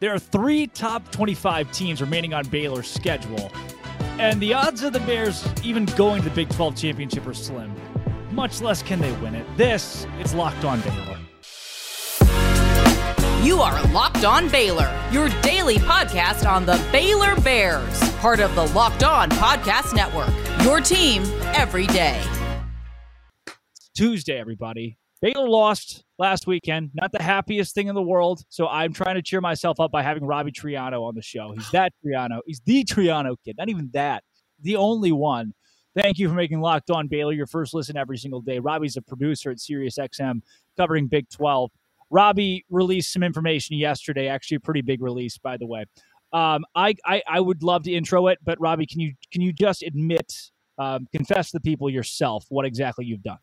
There are three top 25 teams remaining on Baylor's schedule, and the odds of the Bears even going to the Big 12 championship are slim. Much less can they win it. This is Locked On Baylor. You are Locked On Baylor, your daily podcast on the Baylor Bears, part of the Locked On Podcast Network. Your team every day. Tuesday, everybody. Baylor lost last weekend. Not the happiest thing in the world. So I'm trying to cheer myself up by having Robbie Triano on the show. He's that Triano. He's the Triano kid. Not even that. The only one. Thank you for making Locked On Baylor your first listen every single day. Robbie's a producer at SiriusXM covering Big 12. Robbie released some information yesterday, actually a pretty big release, by the way. Um, I, I, I would love to intro it, but Robbie, can you can you just admit, um, confess to the people yourself what exactly you've done?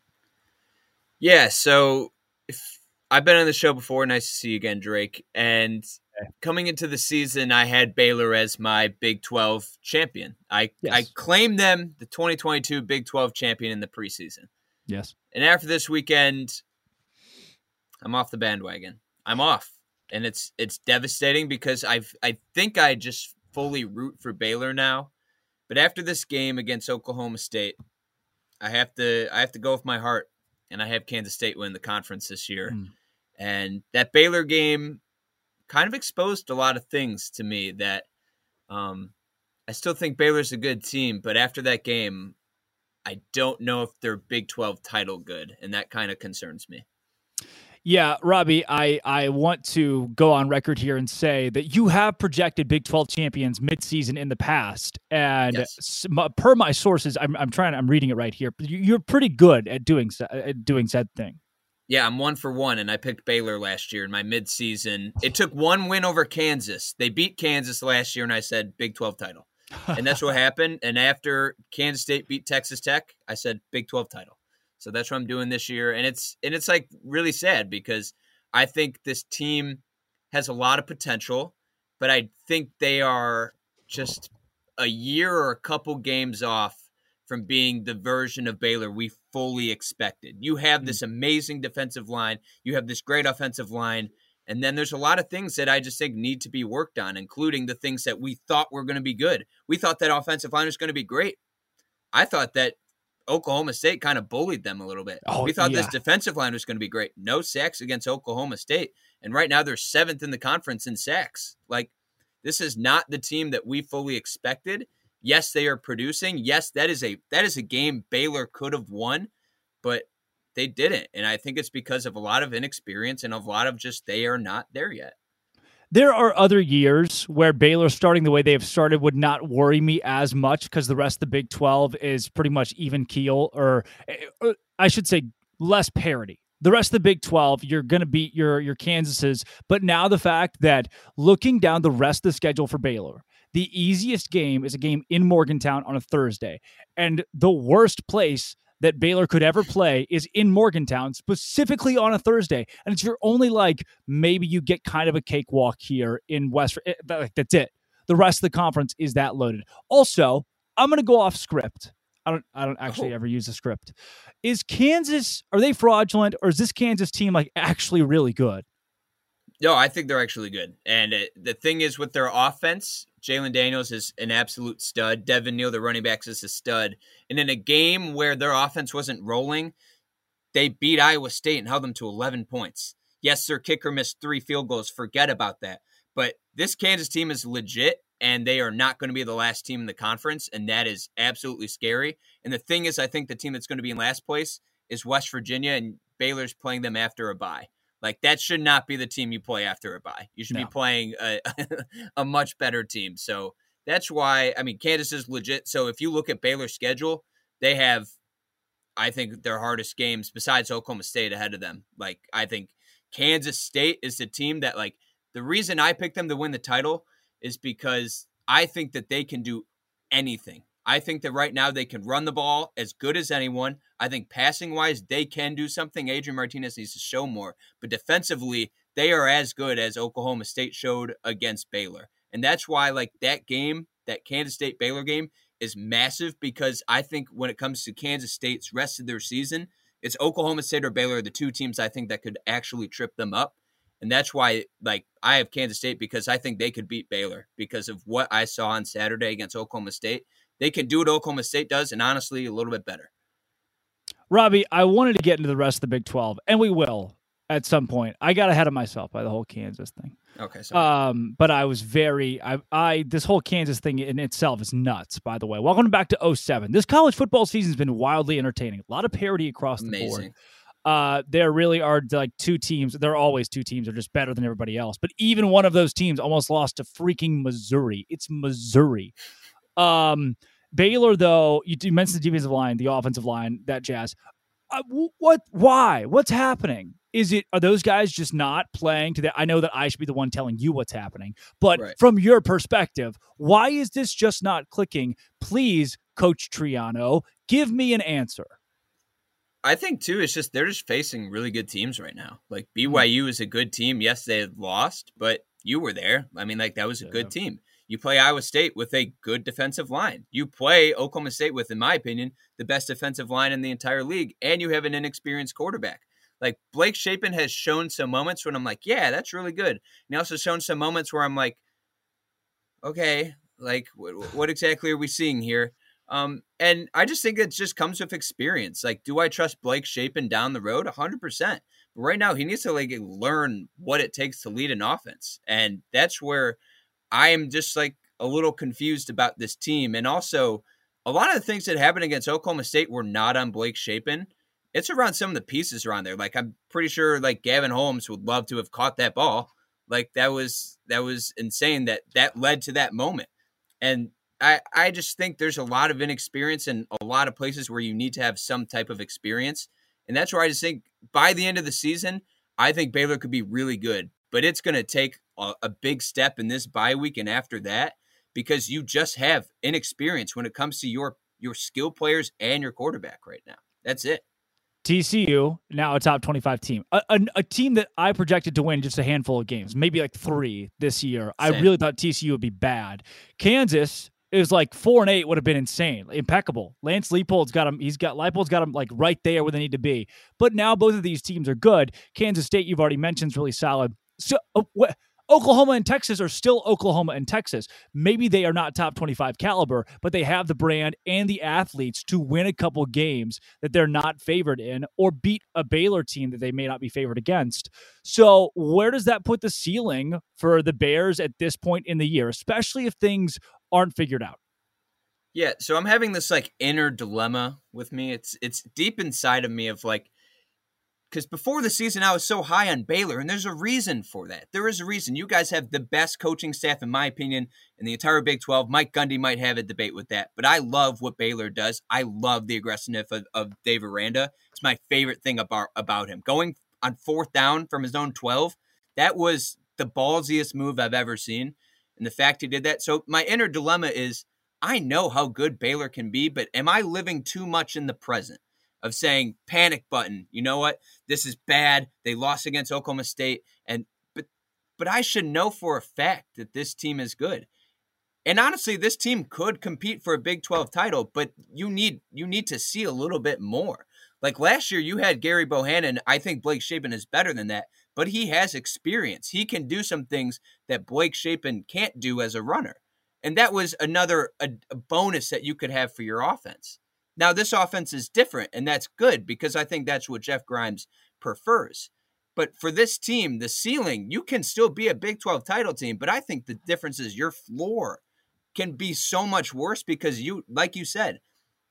Yeah, so if I've been on the show before, nice to see you again, Drake. And coming into the season, I had Baylor as my Big 12 champion. I yes. I claimed them the 2022 Big 12 champion in the preseason. Yes. And after this weekend, I'm off the bandwagon. I'm off. And it's it's devastating because I've I think I just fully root for Baylor now. But after this game against Oklahoma State, I have to I have to go with my heart and I have Kansas State win the conference this year. Mm. And that Baylor game kind of exposed a lot of things to me that um, I still think Baylor's a good team, but after that game, I don't know if they're Big 12 title good, and that kind of concerns me. Yeah, Robbie, I, I want to go on record here and say that you have projected Big 12 champions midseason in the past. And yes. per my sources, I'm, I'm trying, I'm reading it right here. You're pretty good at doing, at doing said thing. Yeah, I'm one for one, and I picked Baylor last year in my midseason. It took one win over Kansas. They beat Kansas last year, and I said Big 12 title. And that's what happened. And after Kansas State beat Texas Tech, I said Big 12 title. So that's what I'm doing this year, and it's and it's like really sad because I think this team has a lot of potential, but I think they are just a year or a couple games off from being the version of Baylor we fully expected. You have this mm. amazing defensive line, you have this great offensive line, and then there's a lot of things that I just think need to be worked on, including the things that we thought were going to be good. We thought that offensive line was going to be great. I thought that Oklahoma State kind of bullied them a little bit. Oh, we thought yeah. this defensive line was going to be great. No sacks against Oklahoma State. And right now they're seventh in the conference in sacks. Like, this is not the team that we fully expected. Yes, they are producing. Yes, that is a that is a game Baylor could have won, but they didn't. And I think it's because of a lot of inexperience and a lot of just they are not there yet. There are other years where Baylor starting the way they have started would not worry me as much because the rest of the Big 12 is pretty much even keel, or, or I should say less parity. The rest of the Big 12, you're going to beat your your Kansases. But now the fact that looking down the rest of the schedule for Baylor, the easiest game is a game in Morgantown on a Thursday. And the worst place that Baylor could ever play is in Morgantown, specifically on a Thursday. And it's your only like maybe you get kind of a cakewalk here in West. Eh, that's it. The rest of the conference is that loaded. Also, I'm going to go off script. I don't. I don't actually oh. ever use a script. Is Kansas? Are they fraudulent, or is this Kansas team like actually really good? No, I think they're actually good. And it, the thing is with their offense, Jalon Daniels is an absolute stud. Devin Neal, the running backs, is a stud. And in a game where their offense wasn't rolling, they beat Iowa State and held them to 11 points. Yes, their kicker missed three field goals. Forget about that. But this Kansas team is legit, and they are not going to be the last team in the conference, and that is absolutely scary. And the thing is, I think the team that's going to be in last place is West Virginia, and Baylor's playing them after a bye. Like that should not be the team you play after a bye. You should no. be playing a, a much better team. So that's why I mean Kansas is legit. So if you look at Baylor's schedule, they have I think their hardest games besides Oklahoma State ahead of them. Like I think Kansas State is the team that like the reason I picked them to win the title is because I think that they can do anything. I think that right now they can run the ball as good as anyone. I think passing wise, they can do something. Adrian Martinez needs to show more. But defensively, they are as good as Oklahoma State showed against Baylor. And that's why, like, that game, that Kansas State Baylor game, is massive because I think when it comes to Kansas State's rest of their season, it's Oklahoma State or Baylor, the two teams I think that could actually trip them up. And that's why, like, I have Kansas State because I think they could beat Baylor because of what I saw on Saturday against Oklahoma State. They can do what Oklahoma State does, and honestly, a little bit better. Robbie, I wanted to get into the rest of the Big 12, and we will at some point. I got ahead of myself by the whole Kansas thing. Okay, sorry. Um, but I was very I I this whole Kansas thing in itself is nuts, by the way. Welcome back to 07. This college football season's been wildly entertaining. A lot of parity across the Amazing. board. Uh, there really are like two teams. There are always two teams that are just better than everybody else. But even one of those teams almost lost to freaking Missouri. It's Missouri. Um, Baylor, though, you, you mentioned the defensive line, the offensive line, that jazz. Uh, what? Why? What's happening? Is it are those guys just not playing to that? I know that I should be the one telling you what's happening, but Right. from your perspective, why is this just not clicking? Please, Coach Triano, give me an answer. I think too. It's just they're just facing really good teams right now. Like Hmm. BYU is a good team. Yes, they lost, but you were there. I mean, like that was a good team. You play Iowa State with a good defensive line. You play Oklahoma State with, in my opinion, the best defensive line in the entire league, and you have an inexperienced quarterback. Like Blake Shapen has shown some moments when I'm like, yeah, that's really good. And he also shown some moments where I'm like, okay, like what, what exactly are we seeing here? Um, and I just think it just comes with experience. Like, do I trust Blake Shapen down the road? hundred percent. But right now, he needs to like learn what it takes to lead an offense, and that's where I am just like a little confused about this team. And also, a lot of the things that happened against Oklahoma State were not on Blake Shapen. It's around some of the pieces around there. Like, I'm pretty sure like Gavin Holmes would love to have caught that ball. Like that was that was insane. That that led to that moment, and I, I just think there's a lot of inexperience and a lot of places where you need to have some type of experience. And that's where I just think by the end of the season, I think Baylor could be really good. But it's going to take a, a big step in this bye week and after that because you just have inexperience when it comes to your your skill players and your quarterback right now. That's it. TCU now a top twenty-five team, a, a, a team that I projected to win just a handful of games, maybe like three this year. I really thought TCU would be bad. Kansas is like four and eight would have been insane, impeccable. Lance Leipold's got him. He's got Leipold's got him like right there where they need to be. But now both of these teams are good. Kansas State, you've already mentioned, is really solid. So uh, Oklahoma and Texas are still Oklahoma and Texas. Maybe they are not top 25 caliber, but they have the brand and the athletes to win a couple games that they're not favored in or beat a Baylor team that they may not be favored against. So, where does that put the ceiling for the Bears at this point in the year, especially if things aren't figured out? Yeah, so I'm having this like inner dilemma with me. It's it's deep inside of me of like because before the season I was so high on Baylor, and there's a reason for that. There is a reason. You guys have the best coaching staff, in my opinion, in the entire Big 12. Mike Gundy might have a debate with that, but I love what Baylor does. I love the aggressiveness of, of Dave Aranda. It's my favorite thing about about him. Going on fourth down from his own 12, that was the ballsiest move I've ever seen. And the fact he did that. So my inner dilemma is I know how good Baylor can be, but am I living too much in the present of saying panic button? You know what? This is bad. They lost against Oklahoma State and but but I should know for a fact that this team is good. And honestly, this team could compete for a Big 12 title, but you need you need to see a little bit more. Like last year you had Gerry Bohanon, I think Blake Shapen is better than that, but he has experience. He can do some things that Blake Shapen can't do as a runner. And that was another a, a bonus that you could have for your offense. Now this offense is different, and that's good because I think that's what Jeff Grimes prefers. But for this team, the ceiling, you can still be a Big 12 title team, but I think the difference is your floor can be so much worse because you, like you said,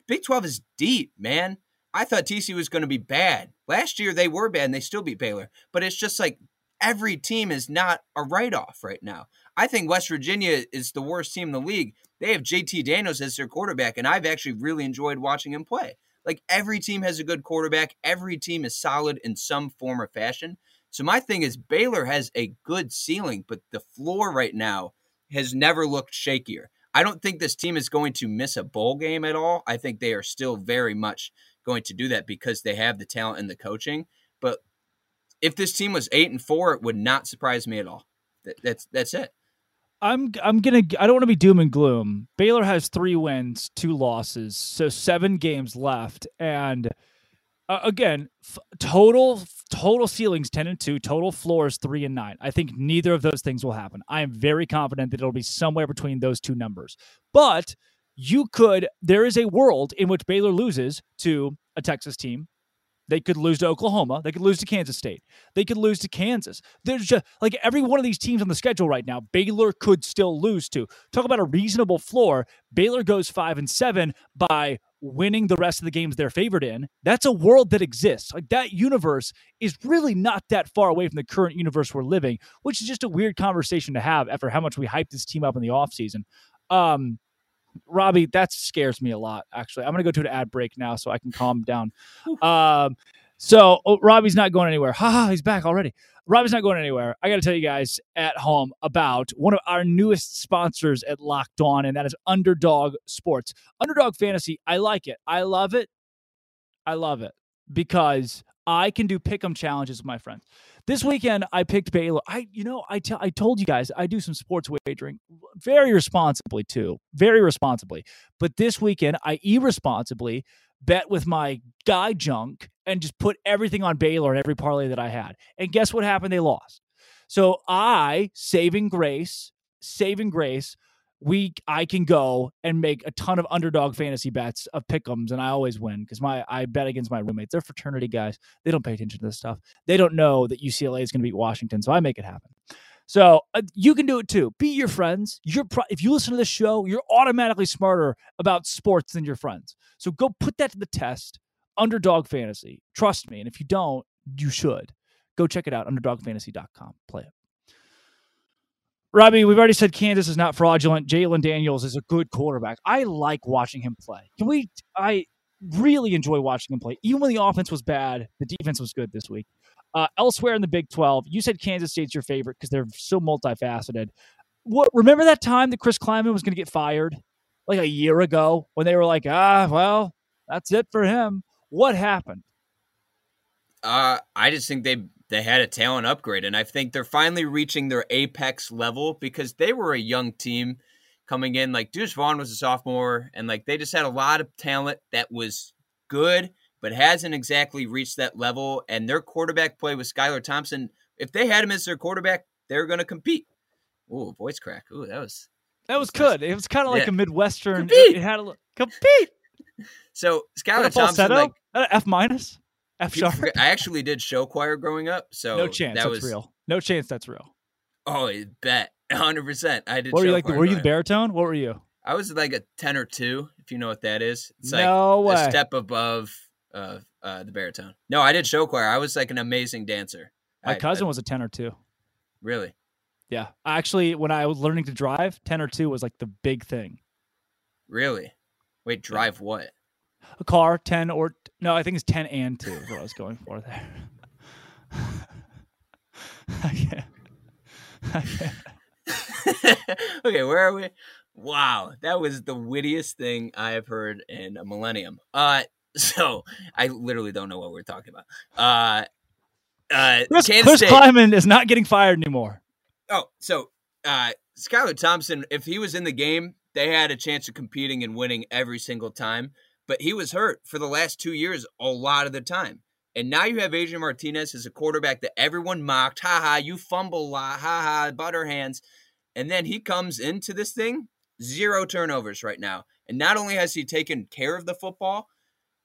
Big 12 is deep, man. I thought TC was going to be bad. Last year they were bad and they still beat Baylor, but it's just like every team is not a write off right now. I think West Virginia is the worst team in the league. They have JT Daniels as their quarterback, and I've actually really enjoyed watching him play. Like every team has a good quarterback, every team is solid in some form or fashion. So my thing is Baylor has a good ceiling, but the floor right now has never looked shakier. I don't think this team is going to miss a bowl game at all. I think they are still very much going to do that because they have the talent and the coaching. But if this team was eight and four, it would not surprise me at all. That, that's that's it. I'm I'm gonna I don't want to be doom and gloom. Baylor has three wins, two losses, so seven games left, and uh, again, f- total total ceilings ten and two, total floors three and nine. I think neither of those things will happen. I am very confident that it'll be somewhere between those two numbers. But you could. There is a world in which Baylor loses to a Texas team. They could lose to Oklahoma. They could lose to Kansas State. They could lose to Kansas. There's just like every one of these teams on the schedule right now, Baylor could still lose to. Talk about a reasonable floor. Baylor goes five and seven by winning the rest of the games they're favored in, that's a world that exists. Like that universe is really not that far away from the current universe we're living, which is just a weird conversation to have after how much we hyped this team up in the offseason. Um, Robbie, that scares me a lot, actually. I'm going to go to an ad break now so I can calm down. Um, so oh, Robbie's not going anywhere. Ha ha, he's back already. Robbie's not going anywhere. I got to tell you guys at home about one of our newest sponsors at Locked On, and that is Underdog Sports. Underdog Fantasy, I like it. I love it. I love it because I can do pick'em challenges with my friends. This weekend, I picked Baylor. I, you know, I, t- I told you guys I do some sports wagering very responsibly too, very responsibly. But this weekend, I irresponsibly bet with my guy junk and just put everything on Baylor in every parlay that I had. And guess what happened? They lost. So I, saving grace, saving grace, we I can go and make a ton of underdog fantasy bets of pickums, and I always win because my I bet against my roommates. They're fraternity guys. They don't pay attention to this stuff. They don't know that UCLA is going to beat Washington, so I make it happen. So uh, you can do it too. Be your friends. You're pro- if you listen to this show, you're automatically smarter about sports than your friends. So go put that to the test. Underdog Fantasy. Trust me. And if you don't, you should. Go check it out, underdogfantasy.com. Play it. Robbie, we've already said Kansas is not fraudulent. Jalon Daniels is a good quarterback. I like watching him play. Can we? I really enjoy watching him play. Even when the offense was bad, the defense was good this week. Uh, elsewhere in the Big 12, you said Kansas State's your favorite because they're so multifaceted. What, remember that time that Chris Klieman was going to get fired like a year ago when they were like, ah, well, that's it for him. What happened? Uh, I just think they they had a talent upgrade, and I think they're finally reaching their apex level because they were a young team coming in. Like Deuce Vaughn was a sophomore, and like they just had a lot of talent that was good, but hasn't exactly reached that level. And their quarterback play with Skylar Thompson, if they had him as their quarterback, they're going to compete. Ooh, voice crack. Ooh, that was that was good. It was kind of like yeah. a midwestern. Compete. It, had a compete. So Skylar Thompson, like F minus, F sharp. I actually did show choir growing up, so no chance that that's was, real. No chance that's real. Oh, bet, hundred percent. I did. What were you like? Were you the baritone? What were you? I was like a ten or two, if you know what that is. It's no like way. a step above uh, uh, the baritone. No, I did show choir. I was like an amazing dancer. My I, cousin I, was a ten or two. Really? Yeah. Actually, when I was learning to drive, ten or two was like the big thing. Really? Wait, drive what? A car, 10 or no, I think it's 10 and 2 is what I was going for there. I okay, where are we? Wow, that was the wittiest thing I have heard in a millennium. Uh so I literally don't know what we're talking about. Uh uh Chris, Chris Klieman is not getting fired anymore. Oh, so uh Skylar Thompson, if he was in the game, they had a chance of competing and winning every single time but he was hurt for the last two years a lot of the time. And now you have Adrian Martinez as a quarterback that everyone mocked. Ha ha, you fumble a lot. Ha ha, butter hands. And then he comes into this thing, zero turnovers right now. And not only has he taken care of the football,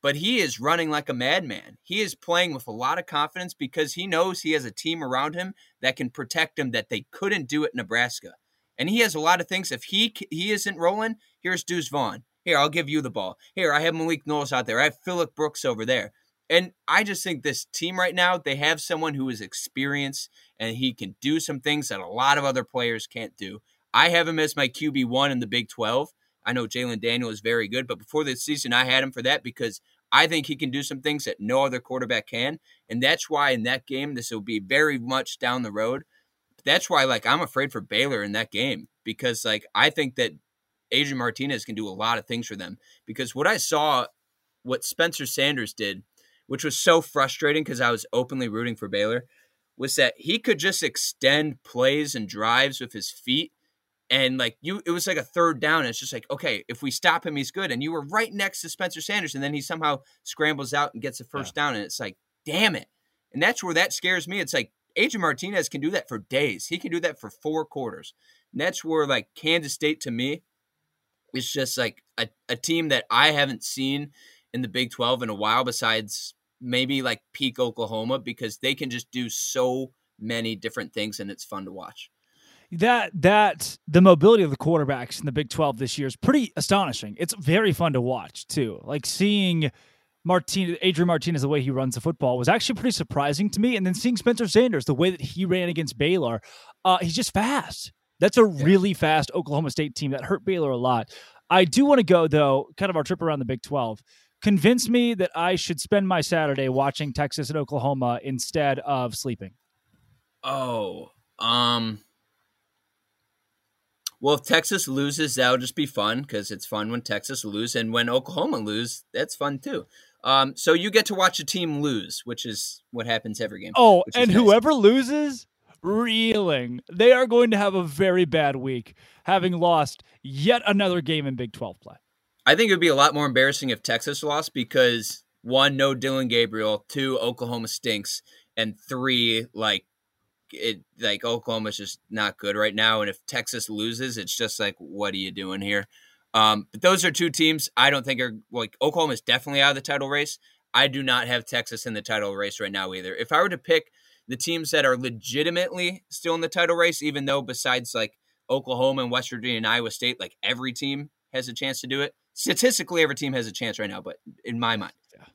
but he is running like a madman. He is playing with a lot of confidence because he knows he has a team around him that can protect him that they couldn't do at Nebraska. And he has a lot of things. If he he isn't rolling, here's Deuce Vaughn. Here, I'll give you the ball. Here, I have Malik Knowles out there. I have Phillip Brooks over there. And I just think this team right now, they have someone who is experienced and he can do some things that a lot of other players can't do. I have him as my QB1 in the Big 12. I know Jalon Daniel is very good, but before this season, I had him for that because I think he can do some things that no other quarterback can. And that's why in that game, this will be very much down the road. That's why, like, I'm afraid for Baylor in that game because, like, I think that Adrian Martinez can do a lot of things for them. Because what I saw, what Spencer Sanders did, which was so frustrating because I was openly rooting for Baylor, was that he could just extend plays and drives with his feet and like you it was like a third down and it's just like okay if we stop him he's good. And you were right next to spencer sanders and then he somehow scrambles out and gets a first yeah. down and it's like damn it. And that's where that scares me. It's like adrian martinez can do that for days. He can do that for four quarters. And that's where like kansas state to me is just like a, a team that i haven't seen in the big 12 in a while besides maybe like peak oklahoma because they can just do so many different things and it's fun to watch that that the mobility of the quarterbacks in the Big 12 this year is pretty astonishing. It's very fun to watch too. Like seeing Martinez, Adrian Martinez, the way he runs the football was actually pretty surprising to me. And then seeing Spencer Sanders, the way that he ran against Baylor, uh, he's just fast. That's a yeah. really fast Oklahoma State team that hurt Baylor a lot. I do want to go though, kind of our trip around the Big 12. Convince me that I should spend my Saturday watching Texas and Oklahoma instead of sleeping. Oh, um, well, if Texas loses, that'll just be fun because it's fun when Texas lose, and when Oklahoma lose, that's fun too. Um, so you get to watch a team lose, which is what happens every game. Oh, and nice. whoever loses, reeling. They are going to have a very bad week, having lost yet another game in Big Twelve play. I think it would be a lot more embarrassing if Texas lost because one, no Dillon Gabriel, two, Oklahoma stinks, and three, like it like Oklahoma's just not good right now. And if Texas loses, it's just like, what are you doing here? Um, but those are two teams I don't think are like Oklahoma is definitely out of the title race. I do not have Texas in the title race right now either. If I were to pick the teams that are legitimately still in the title race, even though besides like Oklahoma and West Virginia and Iowa State, like every team has a chance to do it. Statistically, every team has a chance right now, but in my mind, yeah.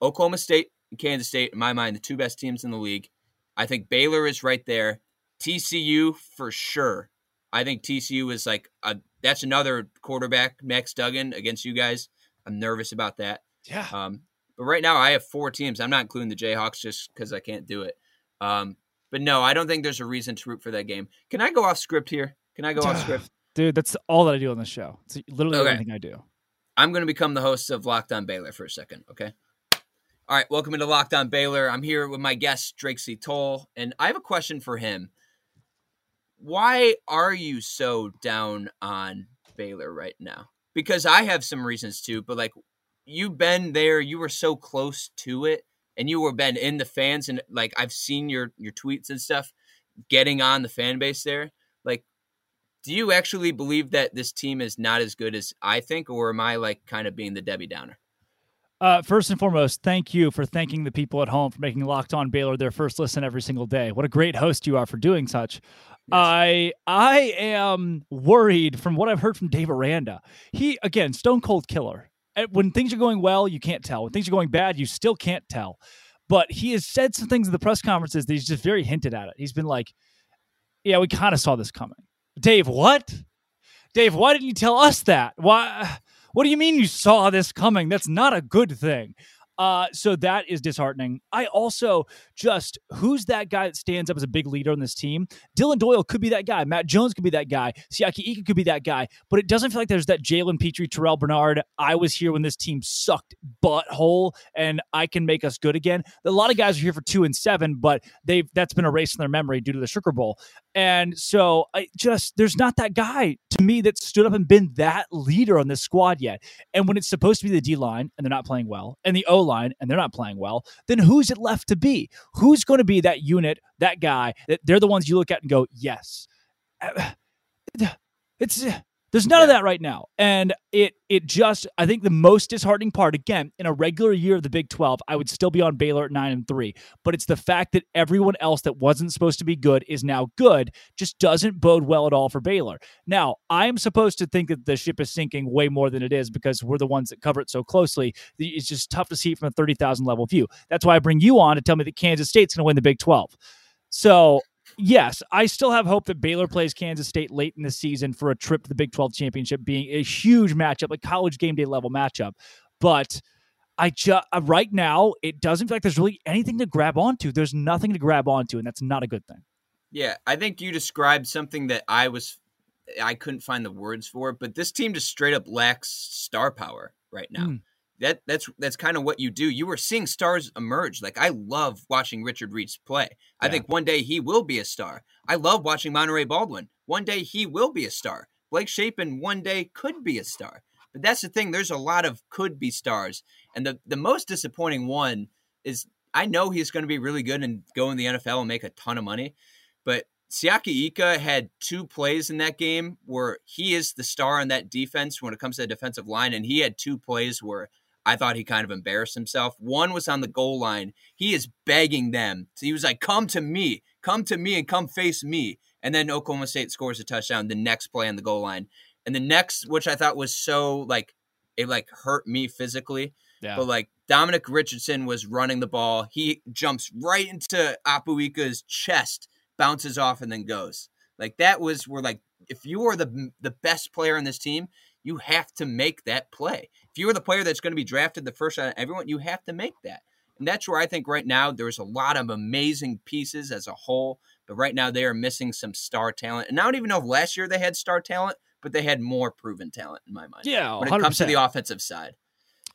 Oklahoma State and Kansas State, in my mind, the two best teams in the league. I think Baylor is right there. TCU for sure. I think TCU is like a that's another quarterback, Max Duggan against you guys. I'm nervous about that. Yeah. Um, but right now I have four teams. I'm not including the Jayhawks just because I can't do it. Um, but no, I don't think there's a reason to root for that game. Can I go off script here? Can I go off script? Dude, that's all that I do on the show. It's literally okay. everything I do. I'm going to become the host of Locked On Baylor for a second, okay? All right, welcome into Locked On Baylor. I'm here with my guest Drake C. Toll, and I have a question for him. Why are you so down on Baylor right now? Because I have some reasons too, but like you've been there, you were so close to it, and you were been in the fans, and like I've seen your your tweets and stuff, getting on the fan base there. Like, do you actually believe that this team is not as good as I think, or am I like kind of being the Debbie Downer? Uh, first and foremost, thank you for thanking the people at home for making Locked On Baylor their first listen every single day. What a great host you are for doing such. Yes. I I am worried from what I've heard from Dave Aranda. He again, stone cold killer. When things are going well, you can't tell. When things are going bad, you still can't tell. But he has said some things at the press conferences that he's just very hinted at it. He's been like, "Yeah, we kind of saw this coming." Dave, what? Dave, why didn't you tell us that? Why? What do you mean you saw this coming? That's not a good thing. Uh, so that is disheartening. I also just who's that guy that stands up as a big leader on this team? Dillon Doyle could be that guy. Matt Jones could be that guy. Siaki Ika could be that guy. But it doesn't feel like there's that Jalen Pitre, Terrell Bernard. I was here when this team sucked butthole, and I can make us good again. A lot of guys are here for two and seven, but they've that's been erased from their memory due to the Sugar Bowl. And so I just there's not that guy to me that stood up and been that leader on this squad yet. And when it's supposed to be the D line and they're not playing well, and the O line and they're not playing well, then who's it left to be? Who's going to be that unit, that guy that they're the ones you look at and go, yes. It's there's none yeah. of that right now. And it it just I think the most disheartening part again in a regular year of the Big 12, I would still be on Baylor at 9 and 3, but it's the fact that everyone else that wasn't supposed to be good is now good just doesn't bode well at all for Baylor. Now, I'm supposed to think that the ship is sinking way more than it is because we're the ones that cover it so closely. It's just tough to see it from a 30,000 level view. That's why I bring you on to tell me that Kansas State's going to win the Big 12. So yes, I still have hope that Baylor plays Kansas State late in the season for a trip to the Big 12 championship, being a huge matchup, like college game day level matchup. But I just uh, right now it doesn't feel like there's really anything to grab onto. There's nothing to grab onto, and that's not a good thing. Yeah, I think you described something that I was I couldn't find the words for, but this team just straight up lacks star power right now. Mm that that's that's kind of what you do. You were seeing stars emerge. Like I love watching Richard Reese play. I think one day he will be a star. I love watching Monaray Baldwin. one day he will be a star. Blake Shapen one day could be a star. But that's the thing. There's a lot of could be stars. And the, the most disappointing one is I know he's going to be really good and go in the NFL and make a ton of money. But Siaki Ika had two plays in that game where he is the star on that defense when it comes to the defensive line. And he had two plays where I thought he kind of embarrassed himself. One was on the goal line. He is begging them. So he was like, come to me, come to me and come face me. And then Oklahoma State scores a touchdown the next play on the goal line. And the next, which I thought was so like, it like hurt me physically. Yeah. But like Dominic Richardson was running the ball. He jumps right into Apu Ika's chest, bounces off, and then goes. Like that was where like if you are the the best player on this team, you have to make that play. If you are the player that's going to be drafted the first out of everyone, you have to make that. And that's where I think right now there's a lot of amazing pieces as a whole, but right now they are missing some star talent. And I don't even know if last year they had star talent, but they had more proven talent in my mind. Yeah, when it comes to the offensive side.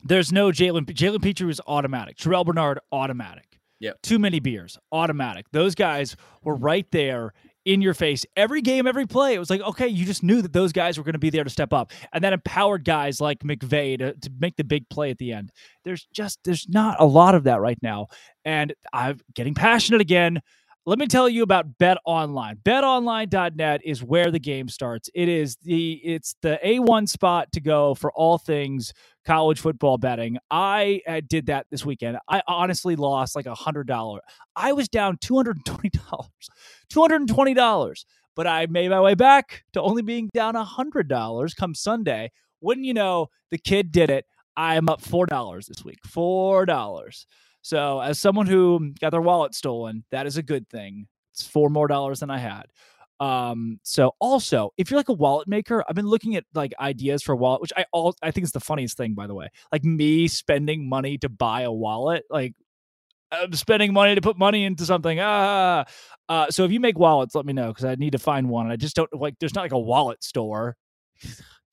There's no Jalen. Jalen Pitre was automatic. Terrell Bernard automatic. Yeah. Too many beers automatic. Those guys were right there in your face every game, every play. It was like, okay, you just knew that those guys were going to be there to step up. And then empowered guys like McVea to, to make the big play at the end. There's just, there's not a lot of that right now. And I'm getting passionate again let me tell you about Bet Online. BetOnline.net is where the game starts. It is the it's the A1 spot to go for all things college football betting. I uh, did that this weekend. I honestly lost like a hundred dollar. I was down two hundred and twenty dollars, two hundred and twenty dollars. But I made my way back to only being down a hundred dollars come Sunday. Wouldn't you know? The kid did it. I am up four dollars this week. Four dollars. So, as someone who got their wallet stolen, that is a good thing. It's four more dollars than I had. Um, so also, if you're like a wallet maker, I've been looking at like ideas for a wallet, which I all I think is the funniest thing, by the way. Like me spending money to buy a wallet, like I'm spending money to put money into something. Ah, uh, so if you make wallets, let me know because I need to find one. I just don't like. There's not like a wallet store.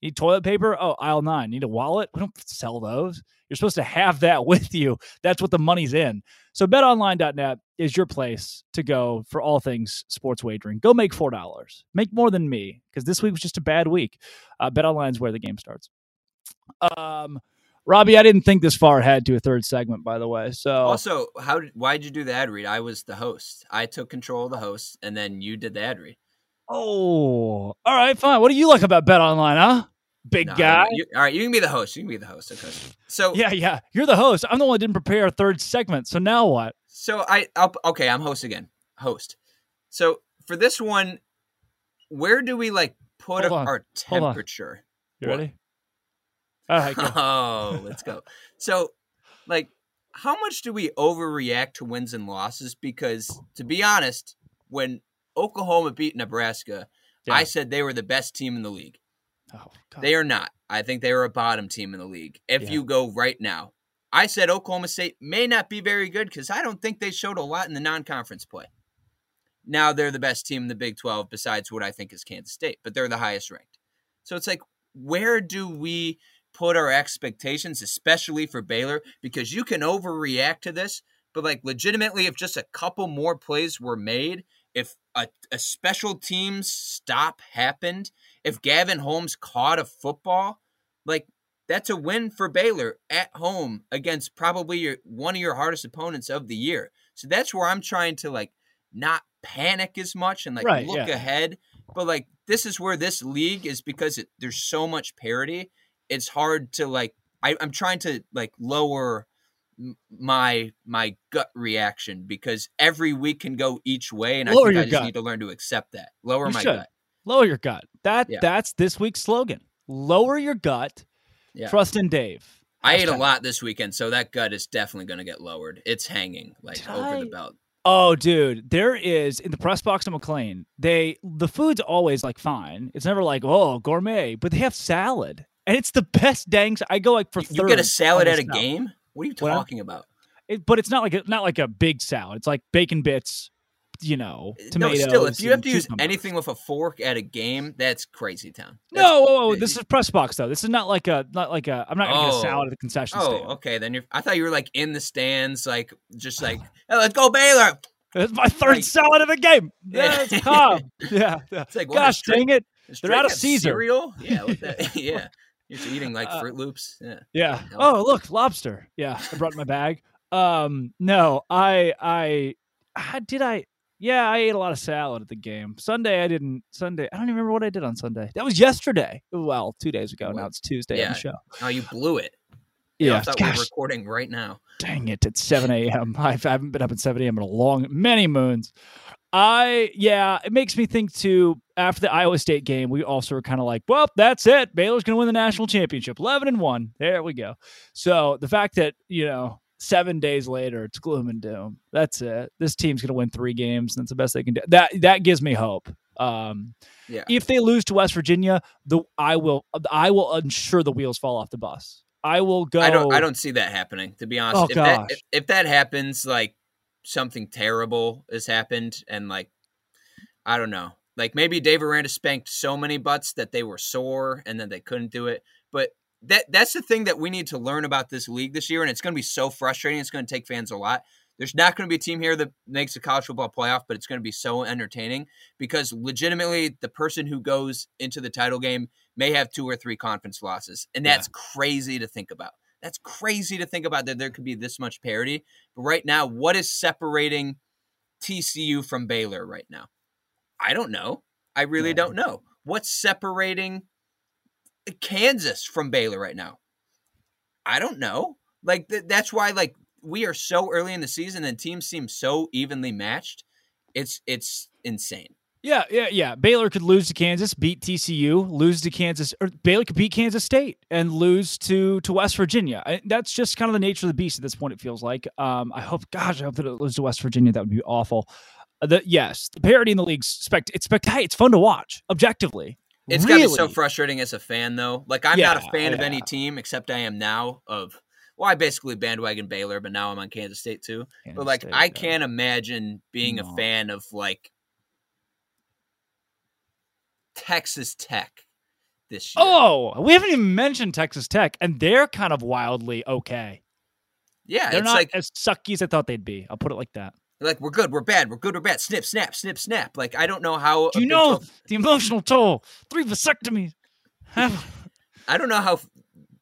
Need toilet paper? Oh, aisle nine. Need a wallet? We don't sell those. You're supposed to have that with you. That's what the money's in. So betonline.net is your place to go for all things sports wagering. Go make $4. Make more than me because this week was just a bad week. Uh, BetOnline is where the game starts. Um, Robbie, I didn't think this far ahead to a third segment, by the way. So also, how did why did you do the ad read? I was the host. I took control of the host, and then you did the ad read. Oh, all right, fine. What do you like about Bet Online, huh? Big no, guy. You, all right, you can be the host. You can be the host. Okay. So yeah, yeah, you're the host. I'm the one that didn't prepare a third segment. So now what? So I, I'll, okay, I'm host again. Host. So for this one, where do we like put our temperature? You ready? All right, oh, let's go. So, like, how much do we overreact to wins and losses? Because to be honest, when Oklahoma beat Nebraska, yeah. I said they were the best team in the league. Oh, they are not. I think they are a bottom team in the league. If yeah. you go right now, I said Oklahoma State may not be very good because I don't think they showed a lot in the non-conference play. Now they're the best team in the Big 12 besides what I think is Kansas State, but they're the highest ranked. So it's like, where do we put our expectations, especially for Baylor? Because you can overreact to this, but like legitimately, if just a couple more plays were made, if a, a special teams stop happened, if Gavin Holmes caught a football, like that's a win for Baylor at home against probably your, one of your hardest opponents of the year. So that's where I'm trying to like not panic as much and like right, look yeah. ahead. But like this is where this league is because it, there's so much parity. It's hard to like I, I'm trying to like lower my my gut reaction because every week can go each way, and Lower I think I just gut. need to learn to accept that. Lower you my should. gut. Lower your gut. That yeah. that's this week's slogan. Lower your gut. Yeah. Trust in Dave. I ate a lot this weekend, so that gut is definitely going to get lowered. It's hanging like Did over I... the belt. Oh, dude, there is in the press box of McLane. They the food's always like fine. It's never like oh gourmet, but they have salad, and it's the best dang. I go like for you, you get a salad at a game. What are you talking about? It, but it's not like a, not like a big salad. It's like bacon bits, you know, tomatoes. No, still, if you have to use anything with a fork at a game, that's crazy town. That's no, whoa, whoa, this is press box though. This is not like a not like a. I'm not gonna oh. get a oh. salad at the concession oh, stand. okay. Then you're. I thought you were like in the stands, like just like, hey, let's go Baylor. It's my third Like- salad of the game. Yeah. Yeah, it's calm. yeah. yeah. It's like, what, Gosh dang it. they're out of Caesar. Cereal? Yeah, yeah. You're just eating like Uh, Fruit Loops. Yeah. Yeah. Oh, look, lobster. Yeah, I brought my bag. Um, no, I, I, I did I. Yeah, I ate a lot of salad at the game. Sunday, I didn't. Sunday, I don't even remember what I did on Sunday. That was yesterday. Well, two days ago. Now it's Tuesday on yeah. the show. Oh, you blew it. You know, I Yeah. thought we recording right now. dang it! It's seven a.m. I haven't been up at seven a.m. in a long, many moons. I yeah, it makes me think too. After the Iowa State game, we also were kind of like, well, that's it. Baylor's going to win the national championship, eleven and one. There we go. So the fact that you know seven days later it's gloom and doom. That's it. This team's going to win three games. And that's the best they can do. That that gives me hope. Um, Yeah. if they lose to West Virginia, the I will I will ensure the wheels fall off the bus. I will go. I don't. I don't see that happening. To be honest, Oh, if, that, if, if that happens, like something terrible has happened, and like I don't know, like maybe Dave Aranda spanked so many butts that they were sore, and then they couldn't do it. But that that's the thing that we need to learn about this league this year, and it's going to be so frustrating. It's going to take fans a lot. There's not going to be a team here that makes a college football playoff, but it's going to be so entertaining because legitimately, the person who goes into the title game may have two or three conference losses, and that's crazy to think about. That's crazy to think about that there could be this much parity. But right now, what is separating TCU from Baylor right now? I don't know. I really Yeah. don't know. What's separating Kansas from Baylor right now? I don't know. Like th- that's why like we are so early in the season and teams seem so evenly matched. It's it's insane. Yeah, yeah, yeah. Baylor could lose to Kansas, beat TCU, lose to Kansas, or Baylor could beat Kansas State and lose to to West Virginia. I, that's just kind of the nature of the beast at this point. It feels like. Um, I hope, gosh, I hope that it loses to West Virginia. That would be awful. Uh, The, yes, the parity in the league's spect. It's spectacular. It's fun to watch objectively. It's really. gotta be so frustrating as a fan though. Like I'm not a Yeah, fan of any team except I am now of well, I basically bandwagon Baylor, but now I'm on Kansas State too. Kansas but like State, I yeah. can't imagine being No. a fan of like Texas Tech this year. Oh, we haven't even mentioned Texas Tech, and they're kind of wildly okay. yeah, They're not like as sucky as I thought they'd be. I'll put it like that. Like we're good, we're bad, we're good, we're bad. Snip, snap, snip, snap. Like I don't know how. Do you know 12 the emotional toll? Three vasectomies. I don't know how.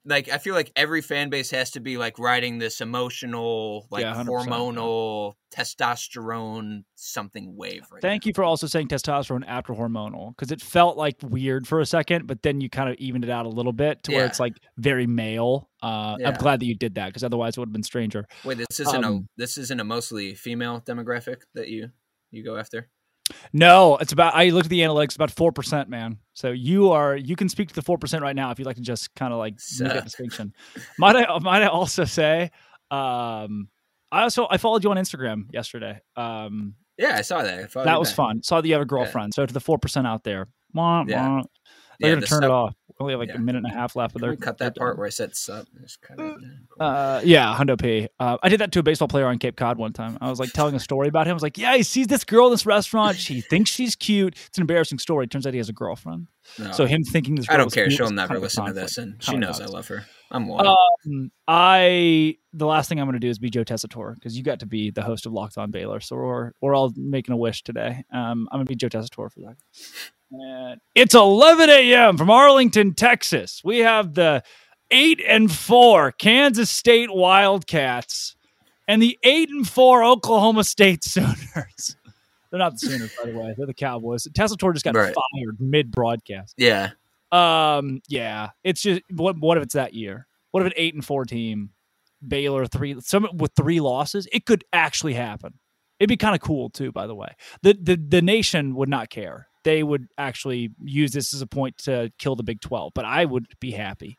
Like I feel like every fan base has to be like riding this emotional, like Yeah, hormonal, testosterone something wave. Right Thank you for also saying testosterone after hormonal because it felt like weird for a second, but then you kind of evened it out a little bit to where it's like very male. Uh, I'm glad that you did that because otherwise it would have been stranger. Wait, this isn't Um, a this isn't a mostly female demographic that you you go after. No, it's about. I looked at the analytics. About four percent, man. So you are. You can speak to the four percent right now if you'd like to just kind of like make that distinction. Might I? Might I also say? Um, I also I followed you on Instagram yesterday. Um, Yeah, I saw that. I that was back. fun. Saw that you have a girlfriend. So to the four percent out there, wah, Yeah. wah. they're Yeah, gonna the turn it off. We only have like yeah. a minute and a half left. But Can they're cut that part where I said sub? Just cut it. Yeah, cool. Uh, yeah, Hundo P. Uh, I did that to a baseball player on Cape Cod one time. I was like telling a story about him. I was like, yeah, he sees this girl in this restaurant. She thinks she's cute. It's an embarrassing story. Turns out he has a girlfriend. No, So him thinking this. I don't care. cute She'll never kind of listen to this, and she knows I nuts. love her. I'm one. Um, I the last thing I'm going to do is be Joe Tessitore because you got to be the host of Locked On Baylor, so we're we're all making a wish today. Um, I'm going to be Joe Tessitore for that. And it's 11 a.m. from Arlington, Texas. We have the eight and four Kansas State Wildcats and the eight and four Oklahoma State Sooners. They're not the Sooners, by the way. They're the Cowboys. Tessitore just got Right. fired mid broadcast. yeah, Um, yeah, it's just what what if it's that year? What if an eight and four team, Baylor three, some with three losses? It could actually happen. It'd be kind of cool too. By the way, the the the nation would not care. They would actually use this as a point to kill the Big Twelve. But I would be happy.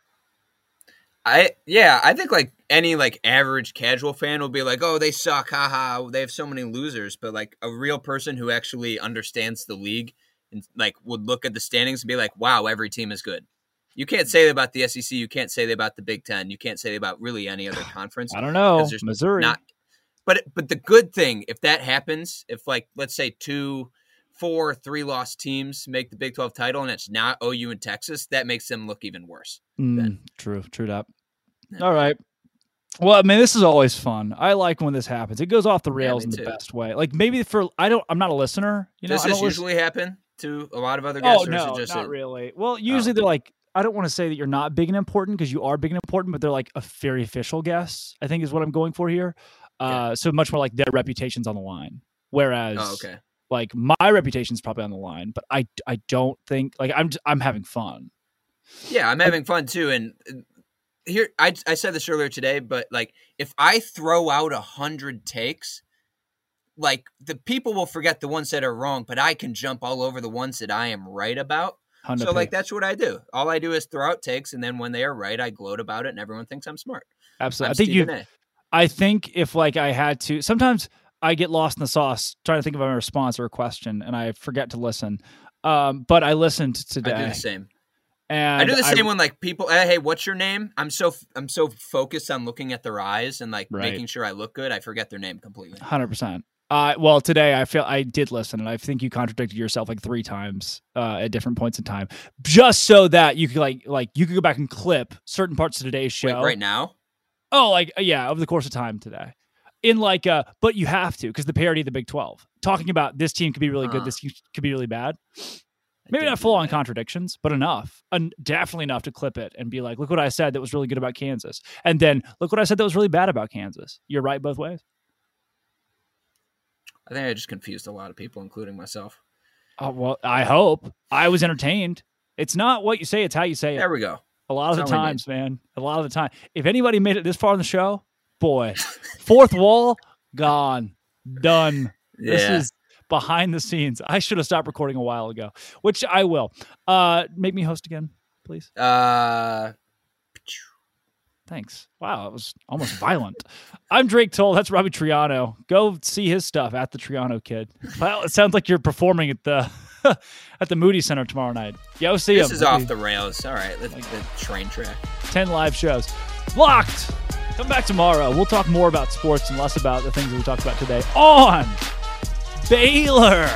I yeah, I think like any like average casual fan will be like, "Oh, they suck, haha, they have so many losers." But like a real person who actually understands the league and like would look at the standings and be like, "Wow, every team is good." You can't say that about the SEC. You can't say that about the Big Ten. You can't say that about really any other conference. I don't know. there's Missouri. Not, but but the good thing if that happens, if like let's say two, four, three lost teams make the Big Twelve title and it's not OU and Texas, that makes them look even worse. Mm, true, true that. Yeah. All right. Well, I mean, this is always fun. I like when this happens. It goes off the rails me in the too. best way. Like maybe for I don't. I'm not a listener. You know, Does this don't listen- usually happen to a lot of other guests? Oh no, not really. Well, usually they're like. I don't want to say that you're not big and important because you are big and important, but they're like a very official guest. I think is what I'm going for here. Uh, so much more like their reputation's on the line. Whereas, Oh, okay. like my reputation's probably on the line, but I I don't think like I'm I'm having fun. Yeah, I'm having fun too. And uh, here, I I said this earlier today, but like if I throw out a hundred takes, like the people will forget the ones that are wrong, but I can jump all over the ones that I am right about. Honda so like that's what I do. All I do is throw out takes, and then when they are right, I gloat about it, and everyone thinks I'm smart. absolutely. I'm I think you. Stephen A. I think if like I had to, sometimes I get lost in the sauce trying to think of a response or a question, and I forget to listen. Um, but I listened today, I do the same. and I do the same when like people, hey, hey, what's your name? I'm so I'm so focused on looking at their eyes and like Right. making sure I look good, I forget their name completely. Hundred percent. Uh, well, today I feel I did listen, and I think you contradicted yourself like three times uh, at different points in time, just so that you could like like you could go back and clip certain parts of today's show. Wait, right now? Oh, like uh, yeah, over the course of time today. In like, uh, but you have to because the parody of the Big Twelve, talking about this team could be really good, this team could be really bad. Maybe didn't full on contradictions, but enough, and definitely enough to clip it and be like, "Look what I said that was really good about Kansas," and then look what I said that was really bad about Kansas. You're right both ways. I think I just confused a lot of people, including myself. Oh, well, I hope I was entertained. It's not what you say; it's how you say it. There we go. A lot of the That's need. times, man. A lot of the time. If anybody made it this far in the show, boy, fourth wall gone, done. This is behind the scenes. I should have stopped recording a while ago, which I will. Uh, make me host again, please. uh, Thanks. Wow, it was almost violent. I'm Drake Toll. That's Robbie Triano. Go see his stuff at the Triano Kid. Well, it sounds like you're performing at the at the Moody Center tomorrow night. Go see him. this him. is off the rails. All right, let's Like- the train track. 10 live shows. Locked. Come back tomorrow. We'll talk more about sports and less about the things that we talked about today on Baylor.